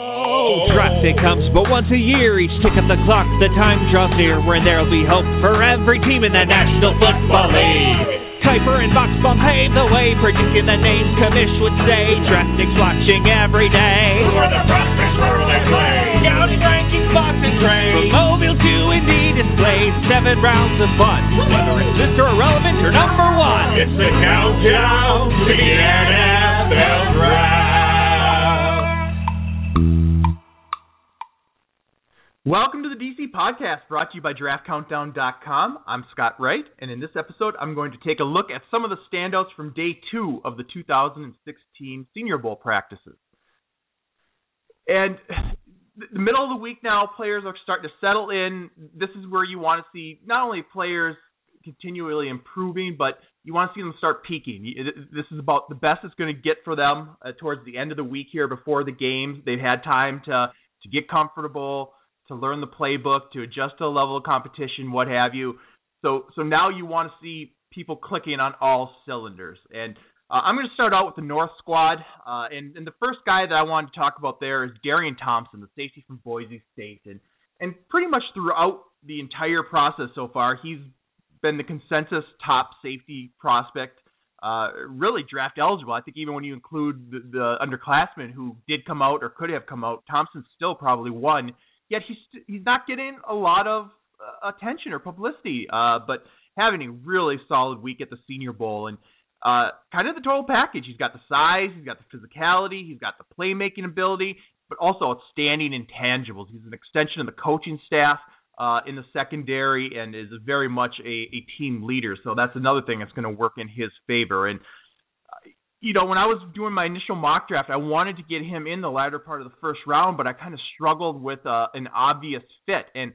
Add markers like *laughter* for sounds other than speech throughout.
Oh, draft day comes but once a year. Each tick of the clock, the time draws near when there'll be hope for every team in the National Football League. Kiper and Buchsbaum pave the way, predicting the names commish would say. Draftniks watching every day. Who are the prospects where they play? Scouting rankings, box and trade. From mobile to Indy displays, seven rounds of fun. Whether it's Mr. Irrelevant or number one. It's the countdown to the NFL Draft. Welcome to the DC Podcast, brought to you by DraftCountdown.com. I'm Scott Wright, and in this episode, I'm going to take a look at some of the standouts from day two of the 2016 Senior Bowl practices. And the middle of the week now, players are starting to settle in. This is where you want to see not only players continually improving, but you want to see them start peaking. This is about the best it's going to get for them uh, towards the end of the week here before the games. They've had time to to get comfortable to learn the playbook, to adjust to the level of competition, what have you. So so now you want to see people clicking on all cylinders. And uh, I'm going to start out with the North squad. Uh, and, and the first guy that I wanted to talk about there is Darian Thompson, the safety from Boise State. And and pretty much throughout the entire process so far, he's been the consensus top safety prospect. Uh, really draft eligible. I think even when you include the, the underclassmen who did come out or could have come out, Thompson still probably won yet he's he's not getting a lot of uh, attention or publicity. Uh, but having a really solid week at the Senior Bowl and uh, kind of the total package. He's got the size, he's got the physicality, he's got the playmaking ability, but also outstanding intangibles. He's an extension of the coaching staff. Uh, in the secondary and is very much a, a team leader. So that's another thing that's going to work in his favor. And you know, when I was doing my initial mock draft, I wanted to get him in the latter part of the first round, but I kind of struggled with uh, an obvious fit. And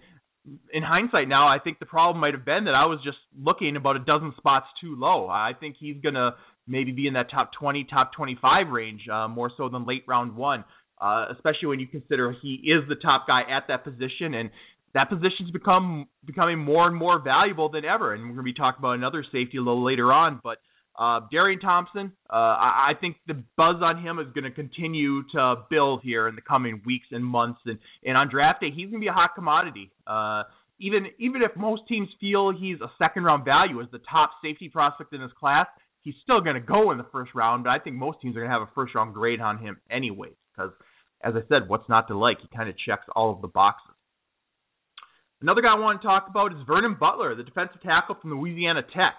in hindsight now, I think the problem might have been that I was just looking about a dozen spots too low. I think he's going to maybe be in that top 20, top 25 range, uh, more so than late round one, uh, especially when you consider he is the top guy at that position. And that position's become becoming more and more valuable than ever. And we're going to be talking about another safety a little later on, but – uh, Darian Thompson, uh, I, I think the buzz on him is going to continue to build here in the coming weeks and months. And, and on draft day, he's going to be a hot commodity. Uh, even even if most teams feel he's a second round value as the top safety prospect in his class, he's still going to go in the first round. But I think most teams are going to have a first round grade on him anyways, because as I said, what's not to like? He kind of checks all of the boxes. Another guy I want to talk about is Vernon Butler, the defensive tackle from Louisiana Tech.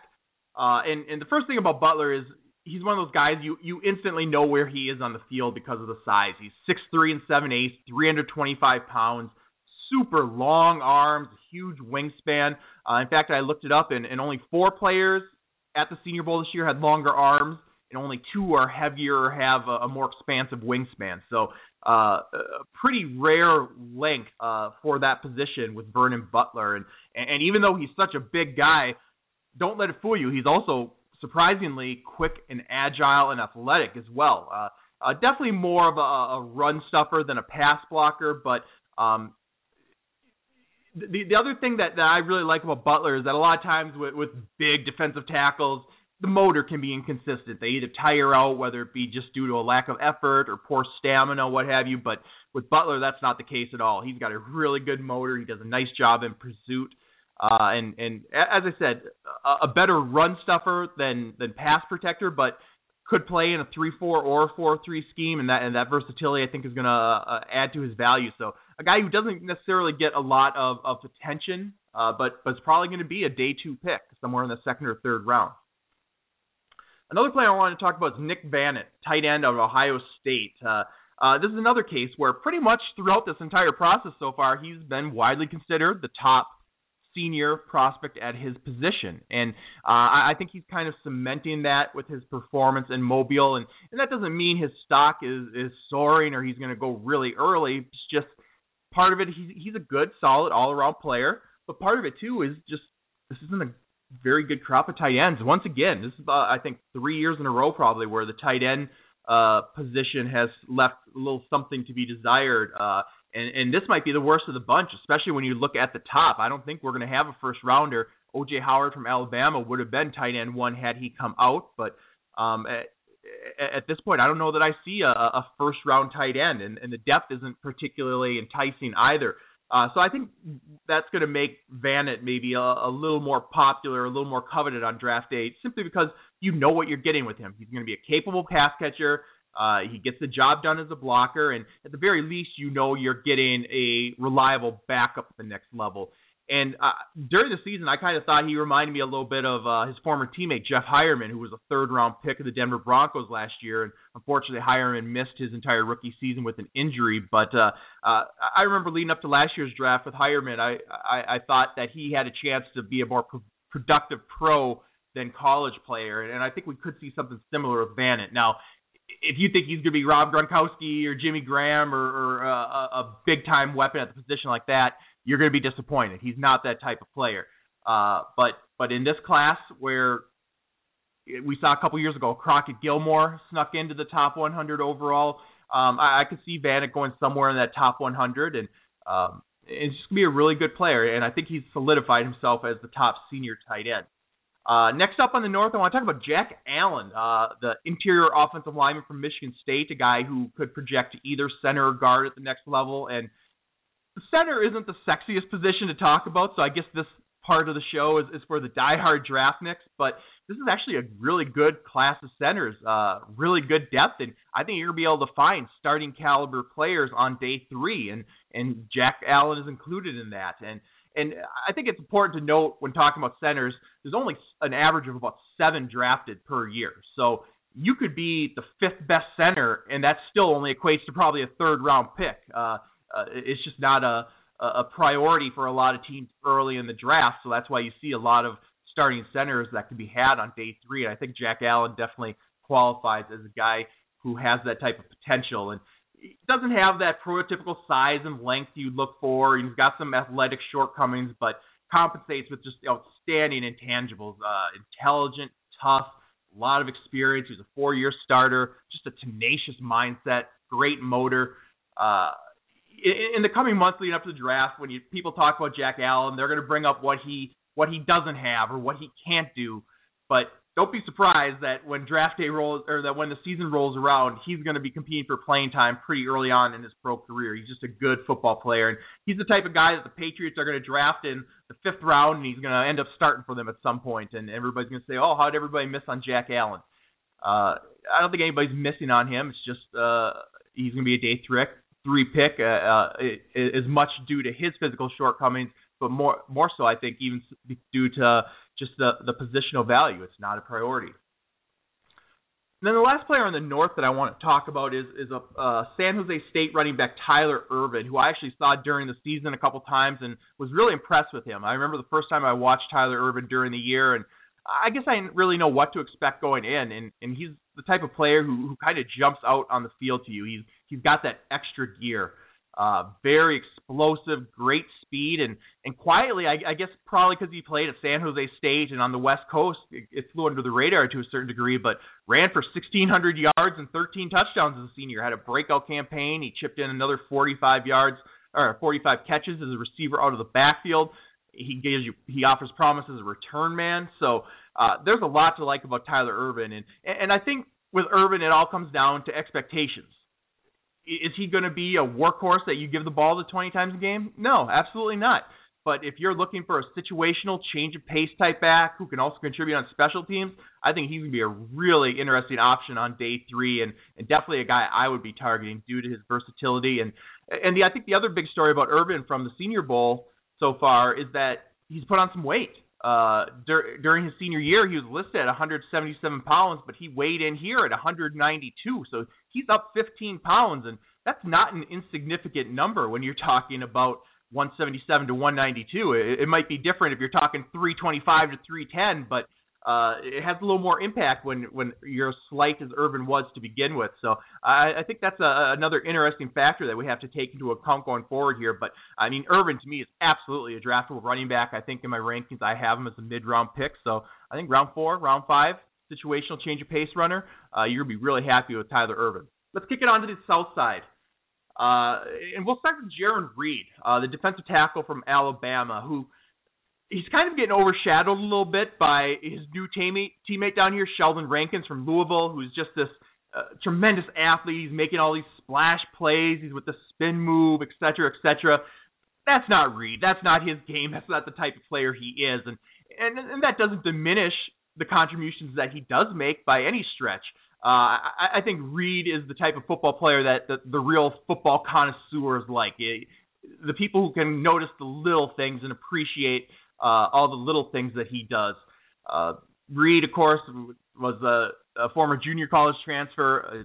Uh, and and the first thing about Butler is he's one of those guys you you instantly know where he is on the field because of the size. He's six three and seven eighths, 325 pounds, super long arms, huge wingspan. Uh, in fact, I looked it up, and, and only four players at the Senior Bowl this year had longer arms, and only two are heavier or have a, a more expansive wingspan. So, uh, a pretty rare length uh, for that position with Vernon Butler. And, and even though he's such a big guy, don't let it fool you. He's also surprisingly quick and agile and athletic as well. Uh, uh, definitely more of a, a run stuffer than a pass blocker, but um, the the other thing that, that I really like about Butler is that a lot of times with, with big defensive tackles, the motor can be inconsistent. They either tire out, whether it be just due to a lack of effort or poor stamina, what have you. But with Butler, that's not the case at all. He's got a really good motor. He does a nice job in pursuit. Uh, and and as I said, a, a better run stuffer than than pass protector, but could play in a three four or four three scheme, and that and that versatility I think is going to uh, add to his value. So a guy who doesn't necessarily get a lot of of attention, uh, but but is probably going to be a day two pick somewhere in the second or third round. Another player I want to talk about is Nick Vannett, tight end of Ohio State. Uh, uh, this is another case where pretty much throughout this entire process so far, he's been widely considered the top senior prospect at his position, and uh, I think he's kind of cementing that with his performance in Mobile, and, and that doesn't mean his stock is is soaring or he's going to go really early. It's just part of it. He's he's a good, solid, all around player, but part of it too is just this isn't a very good crop of tight ends. Once again, this is about I think three years in a row probably where the tight end uh, position has left a little something to be desired. Uh, and, and this might be the worst of the bunch, especially when you look at the top. I don't think we're going to have a first rounder. OJ Howard from Alabama would have been tight end one had he come out, but um, at, at this point, I don't know that I see a, a first round tight end, and, and the depth isn't particularly enticing either. Uh, so I think that's going to make Vannett maybe a, a little more popular, a little more coveted on draft day, simply because you know what you're getting with him. He's going to be a capable pass catcher. Uh, he gets the job done as a blocker, and at the very least, you know you're getting a reliable backup at the next level. And uh, during the season, I kind of thought he reminded me a little bit of uh, his former teammate Jeff Heuerman, who was a third-round pick of the Denver Broncos last year. And unfortunately, Heuerman missed his entire rookie season with an injury. But uh, uh, I remember leading up to last year's draft with Heuerman, I, I, I thought that he had a chance to be a more pro- productive pro than college player, and I think we could see something similar with Vannett. Now, if you think he's going to be Rob Gronkowski or Jimmy Graham or, or a, a big time weapon at the position like that, you're going to be disappointed. He's not that type of player. Uh, but but in this class where we saw a couple years ago, Crockett Gillmore snuck into the top 100 overall. Um, I, I could see Vannett going somewhere in that top 100, and um, it's just gonna be a really good player. And I think he's solidified himself as the top senior tight end. Uh, next up on the north, I want to talk about Jack Allen, uh, the interior offensive lineman from Michigan State, a guy who could project to either center or guard at the next level. And center isn't the sexiest position to talk about, so I guess this part of the show is, is for the diehard draftniks. But this is actually a really good class of centers, uh, really good depth, and I think you're gonna be able to find starting caliber players on day three, and and Jack Allen is included in that. And and I think it's important to note when talking about centers, there's only an average of about seven drafted per year. So you could be the fifth best center, and that still only equates to probably a third round pick. Uh, uh, it's just not a a priority for a lot of teams early in the draft. So that's why you see a lot of starting centers that can be had on day three. And I think Jack Allen definitely qualifies as a guy who has that type of potential. And doesn't have that prototypical size and length you look for. He's got some athletic shortcomings, but compensates with just outstanding intangibles. Uh, intelligent, tough, a lot of experience. He's a four-year starter, just a tenacious mindset, great motor. Uh, in, in the coming months leading up to the draft, when you, people talk about Jack Allen, they're going to bring up what he what he doesn't have or what he can't do. But don't be surprised that when draft day rolls or that when the season rolls around, he's going to be competing for playing time pretty early on in his pro career. He's just a good football player, and he's the type of guy that the Patriots are going to draft in the fifth round, and he's going to end up starting for them at some point. And everybody's going to say, "Oh, how did everybody miss on Jack Allen?" Uh, I don't think anybody's missing on him. It's just uh, he's going to be a day three three pick, uh, uh, is much due to his physical shortcomings, but more more so, I think, even due to just the the positional value. It's not a priority. And then the last player on the north that I want to talk about is is a uh, San Jose State running back Tyler Ervin, who I actually saw during the season a couple times and was really impressed with him. I remember the first time I watched Tyler Ervin during the year, and I guess I didn't really know what to expect going in. And and he's the type of player who who kind of jumps out on the field to you. He's he's got that extra gear. Uh, very explosive, great speed, and and quietly, I, I guess probably because he played at San Jose State and on the West Coast, it, it flew under the radar to a certain degree. But ran for 1,600 yards and 13 touchdowns as a senior. Had a breakout campaign. He chipped in another 45 yards or 45 catches as a receiver out of the backfield. He gives you he offers promise as a return man. So uh, there's a lot to like about Tyler Ervin, and and I think with Ervin, it all comes down to expectations is he going to be a workhorse that you give the ball to 20 times a game? No, absolutely not. But if you're looking for a situational change of pace type back who can also contribute on special teams, I think he's going to be a really interesting option on day three, and, and definitely a guy I would be targeting due to his versatility. And and the, I think the other big story about Ervin from the Senior Bowl so far is that he's put on some weight. Uh, dur- during his senior year, he was listed at 177 pounds, but he weighed in here at 192. So he's up 15 pounds, and that's not an insignificant number when you're talking about 177 to 192. It, it might be different if you're talking 325 to 310, but uh, it has a little more impact when when you're as slight as Ervin was to begin with. So I, I think that's a, another interesting factor that we have to take into account going forward here. But I mean, Ervin to me is absolutely a draftable running back. I think in my rankings I have him as a mid-round pick. So I think round four, round five, situational change of pace runner, uh, you're gonna be really happy with Tyler Ervin. Let's kick it on to the south side. Uh, and we'll start with Jarran Reed, uh, the defensive tackle from Alabama, who he's kind of getting overshadowed a little bit by his new teammate teammate down here, Sheldon Rankins from Louisville, who's just this uh, tremendous athlete. He's making all these splash plays. He's with the spin move, et cetera, et cetera. That's not Reed. That's not his game. That's not the type of player he is, and and and that doesn't diminish the contributions that he does make by any stretch. Uh, I, I think Reed is the type of football player that the, the real football connoisseurs like. It, the people who can notice the little things and appreciate uh, all the little things that he does. Uh, Reed, of course, was a, a former junior college transfer, uh,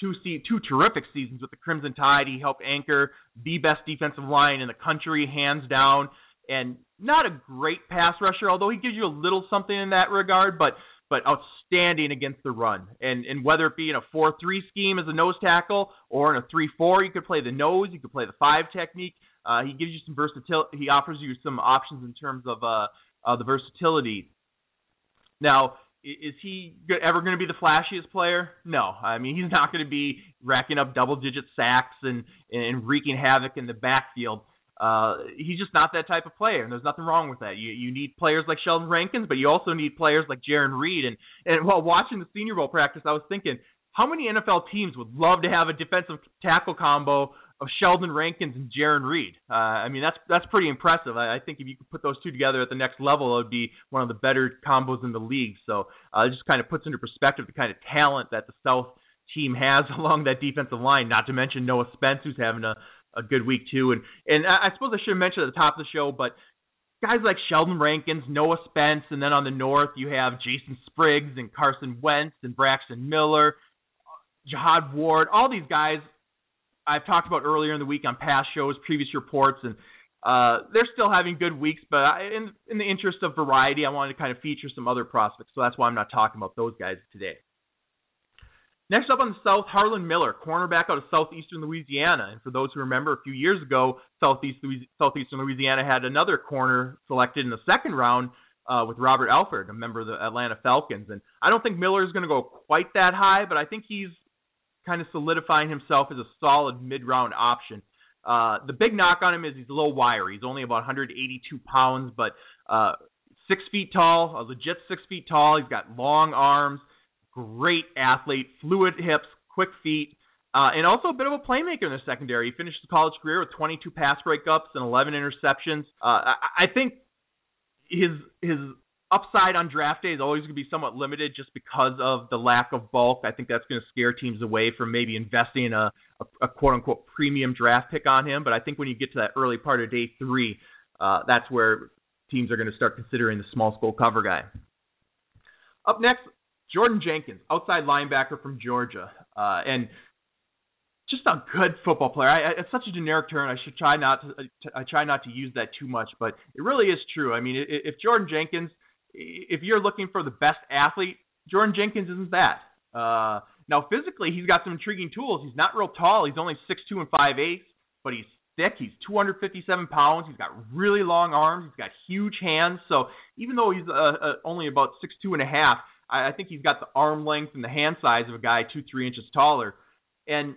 two se- two terrific seasons with the Crimson Tide. He helped anchor the best defensive line in the country, hands down, and not a great pass rusher, although he gives you a little something in that regard, but but outstanding against the run. And and whether it be in a four three scheme as a nose tackle or in a three four, you could play the nose, you could play the five technique. Uh, he gives you some versatility. He offers you some options in terms of uh, uh, the versatility. Now, is he ever going to be the flashiest player? No. I mean, he's not going to be racking up double-digit sacks and and wreaking havoc in the backfield. Uh, he's just not that type of player, and there's nothing wrong with that. You you need players like Sheldon Rankins, but you also need players like Jarran Reed. And and while watching the Senior Bowl practice, I was thinking, how many NFL teams would love to have a defensive tackle combo of Sheldon Rankins and Jarran Reed. Uh, I mean, that's that's pretty impressive. I, I think if you could put those two together at the next level, it would be one of the better combos in the league. So uh, it just kind of puts into perspective the kind of talent that the South team has *laughs* along that defensive line. Not to mention Noah Spence, who's having a, a good week too. And and I, I suppose I should have mentioned at the top of the show, but guys like Sheldon Rankins, Noah Spence, and then on the north you have Jason Spriggs and Carson Wentz and Braxton Miller. Jihad Ward, all these guys I've talked about earlier in the week on past shows, previous reports, and uh, they're still having good weeks. But I, in in the interest of variety, I wanted to kind of feature some other prospects, so that's why I'm not talking about those guys today. Next up on the South, Harlan Miller, cornerback out of southeastern Louisiana. And for those who remember, a few years ago, Southeast southeastern Louisiana had another corner selected in the second round uh, with Robert Alford, a member of the Atlanta Falcons. And I don't think Miller is going to go quite that high, but I think he's kind of solidifying himself as a solid mid-round option. Uh, the big knock on him is he's a little wiry. He's only about 182 pounds, but uh, six feet tall, a legit six feet tall. He's got long arms, great athlete, fluid hips, quick feet, uh, and also a bit of a playmaker in the secondary. He finished his college career with 22 pass breakups and 11 interceptions. Uh, I, I think his his upside on draft day is always going to be somewhat limited just because of the lack of bulk. I think that's going to scare teams away from maybe investing in a, a, a quote unquote premium draft pick on him. But I think when you get to that early part of day three, uh, that's where teams are going to start considering the small school cover guy. Up next, Jordan Jenkins, outside linebacker from Georgia, uh, and just a good football player. I, it's such a generic term. I should try not to. I try not to use that too much, but it really is true. I mean, if Jordan Jenkins if you're looking for the best athlete, Jordan Jenkins isn't that. Uh, now physically, he's got some intriguing tools. He's not real tall. He's only six two and five eighths, but he's thick. He's 257 pounds. He's got really long arms. He's got huge hands. So even though he's uh, uh, only about six two and a half, I, I think he's got the arm length and the hand size of a guy two three inches taller. And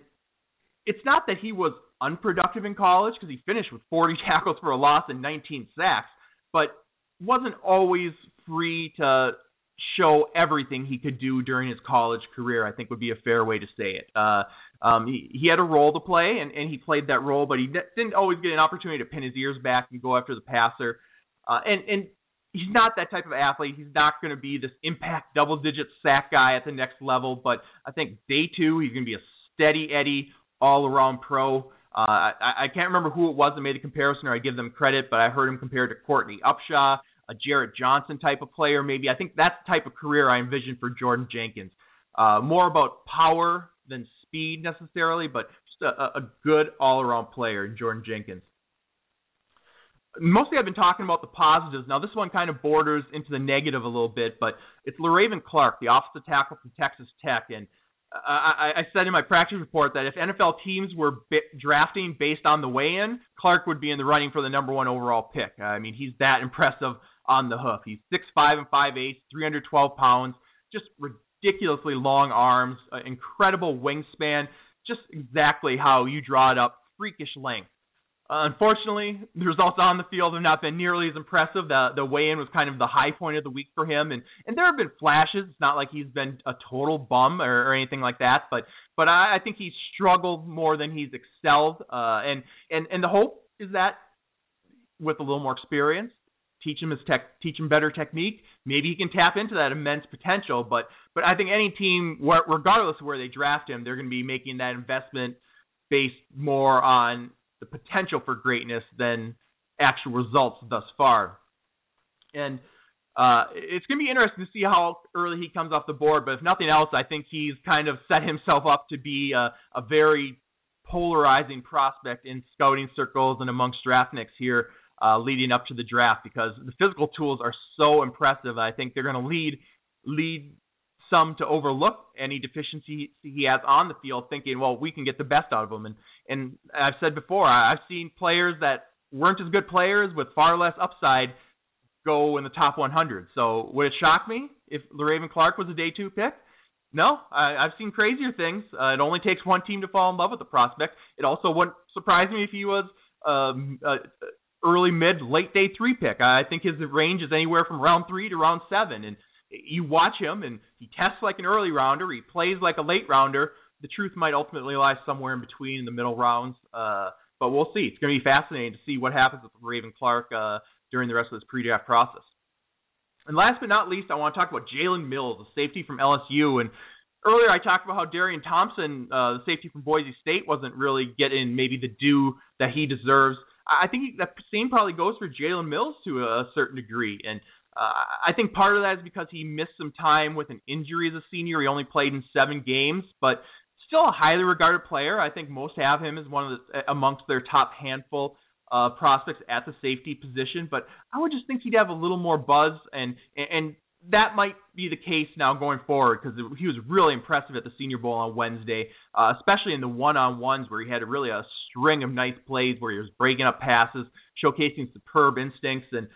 it's not that he was unproductive in college because he finished with 40 *laughs* tackles for a loss and 19 sacks, but wasn't always free to show everything he could do during his college career. I think would be a fair way to say it. Uh, um, he, he had a role to play, and, and he played that role, but he didn't always get an opportunity to pin his ears back and go after the passer. Uh, and and he's not that type of athlete. He's not going to be this impact double-digit sack guy at the next level. But I think day two, he's going to be a steady Eddie, all-around pro. Uh, I, I can't remember who it was that made the comparison, or I give them credit, but I heard him compared to Courtney Upshaw a Jarrett Johnson type of player, maybe. I think that's the type of career I envision for Jordan Jenkins. Uh, more about power than speed necessarily, but just a, a good all around player in Jordan Jenkins. mostly I've been talking about the positives. Now this one kind of borders into the negative a little bit, but it's Le'Raven Clark, the offensive tackle from Texas Tech, and I, I said in my practice report that if NFL teams were b- drafting based on the weigh-in, Clark would be in the running for the number one overall pick. I mean, he's that impressive on the hoof. He's six five and five eighths, 312 pounds, just ridiculously long arms, uh, incredible wingspan, just exactly how you draw it up, freakish length. Uh, unfortunately, the results on the field have not been nearly as impressive. The the weigh-in was kind of the high point of the week for him, and and there have been flashes. It's not like he's been a total bum or, or anything like that, but but I, I think he's struggled more than he's excelled. Uh, and and and the hope is that with a little more experience, teach him his tech, teach him better technique. Maybe he can tap into that immense potential. But but I think any team, regardless of where they draft him, they're going to be making that investment based more on the potential for greatness than actual results thus far. And uh, it's going to be interesting to see how early he comes off the board. But if nothing else, I think he's kind of set himself up to be a, a very polarizing prospect in scouting circles and amongst draftniks here uh, leading up to the draft because the physical tools are so impressive. I think they're going to lead lead some to overlook any deficiency he has on the field, thinking, well, we can get the best out of him. And and I've said before, I've seen players that weren't as good players with far less upside go in the top 100. So would it shock me if Le'Raven Clark was a day two pick? No, I, I've seen crazier things. Uh, it only takes one team to fall in love with the prospect. It also wouldn't surprise me if he was um, uh, early, mid, late day three pick. I think his range is anywhere from round three to round seven, and you watch him and he tests like an early rounder, he plays like a late rounder. The truth might ultimately lie somewhere in between in the middle rounds. Uh, but we'll see. It's going to be fascinating to see what happens with Raven Clark uh, during the rest of this pre-draft process. And last but not least, I want to talk about Jalen Mills, the safety from LSU. And earlier I talked about how Darian Thompson, uh, the safety from Boise State, wasn't really getting maybe the due that he deserves. I think that same probably goes for Jalen Mills to a certain degree. And uh, I think part of that is because he missed some time with an injury as a senior. He only played in seven games, but still a highly regarded player. I think most have him as one of the amongst their top handful uh, prospects at the safety position. But I would just think he'd have a little more buzz, and and that might be the case now going forward because he was really impressive at the Senior Bowl on Wednesday, uh, especially in the one-on-ones where he had a, really a string of nice plays where he was breaking up passes, showcasing superb instincts, and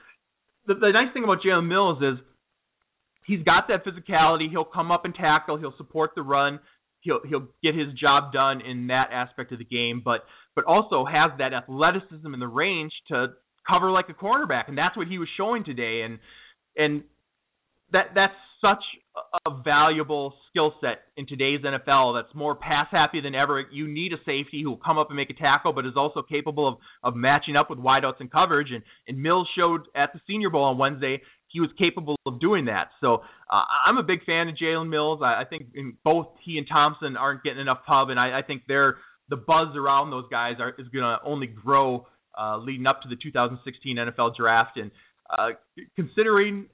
the, the nice thing about Jalen Mills is he's got that physicality. He'll come up and tackle. He'll support the run. He'll he'll get his job done in that aspect of the game, but but also has that athleticism and the range to cover like a cornerback, and that's what he was showing today. And and that that's such a valuable skill set in today's NFL that's more pass happy than ever. You need a safety who will come up and make a tackle, but is also capable of, of matching up with wideouts and coverage. And, and Mills showed at the Senior Bowl on Wednesday he was capable of doing that. So uh, I'm a big fan of Jalen Mills. I, I think in both he and Thompson aren't getting enough pub, and I, I think they're the buzz around those guys are, is going to only grow uh, leading up to the 2016 NFL Draft. And uh, considering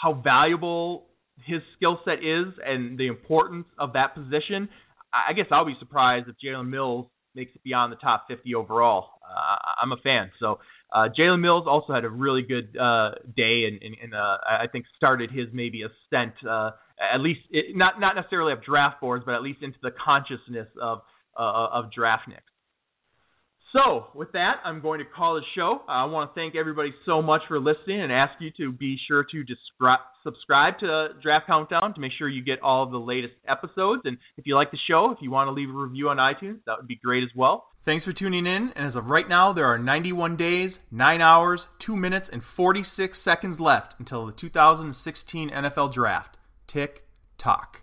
how valuable his skill set is and the importance of that position, I guess I'll be surprised if Jalen Mills makes it beyond the top 50 overall. Uh, I'm a fan. So uh, Jalen Mills also had a really good uh, day, and, and, and uh, I think started his maybe ascent, uh, at least it, not not necessarily of draft boards, but at least into the consciousness of uh, of draftniks. So, with that, I'm going to call the show. I want to thank everybody so much for listening and ask you to be sure to subscribe to Draft Countdown to make sure you get all of the latest episodes. And if you like the show, if you want to leave a review on iTunes, that would be great as well. Thanks for tuning in. And as of right now, there are 91 days, 9 hours, 2 minutes, and 46 seconds left until the 2016 NFL Draft. Tick tock.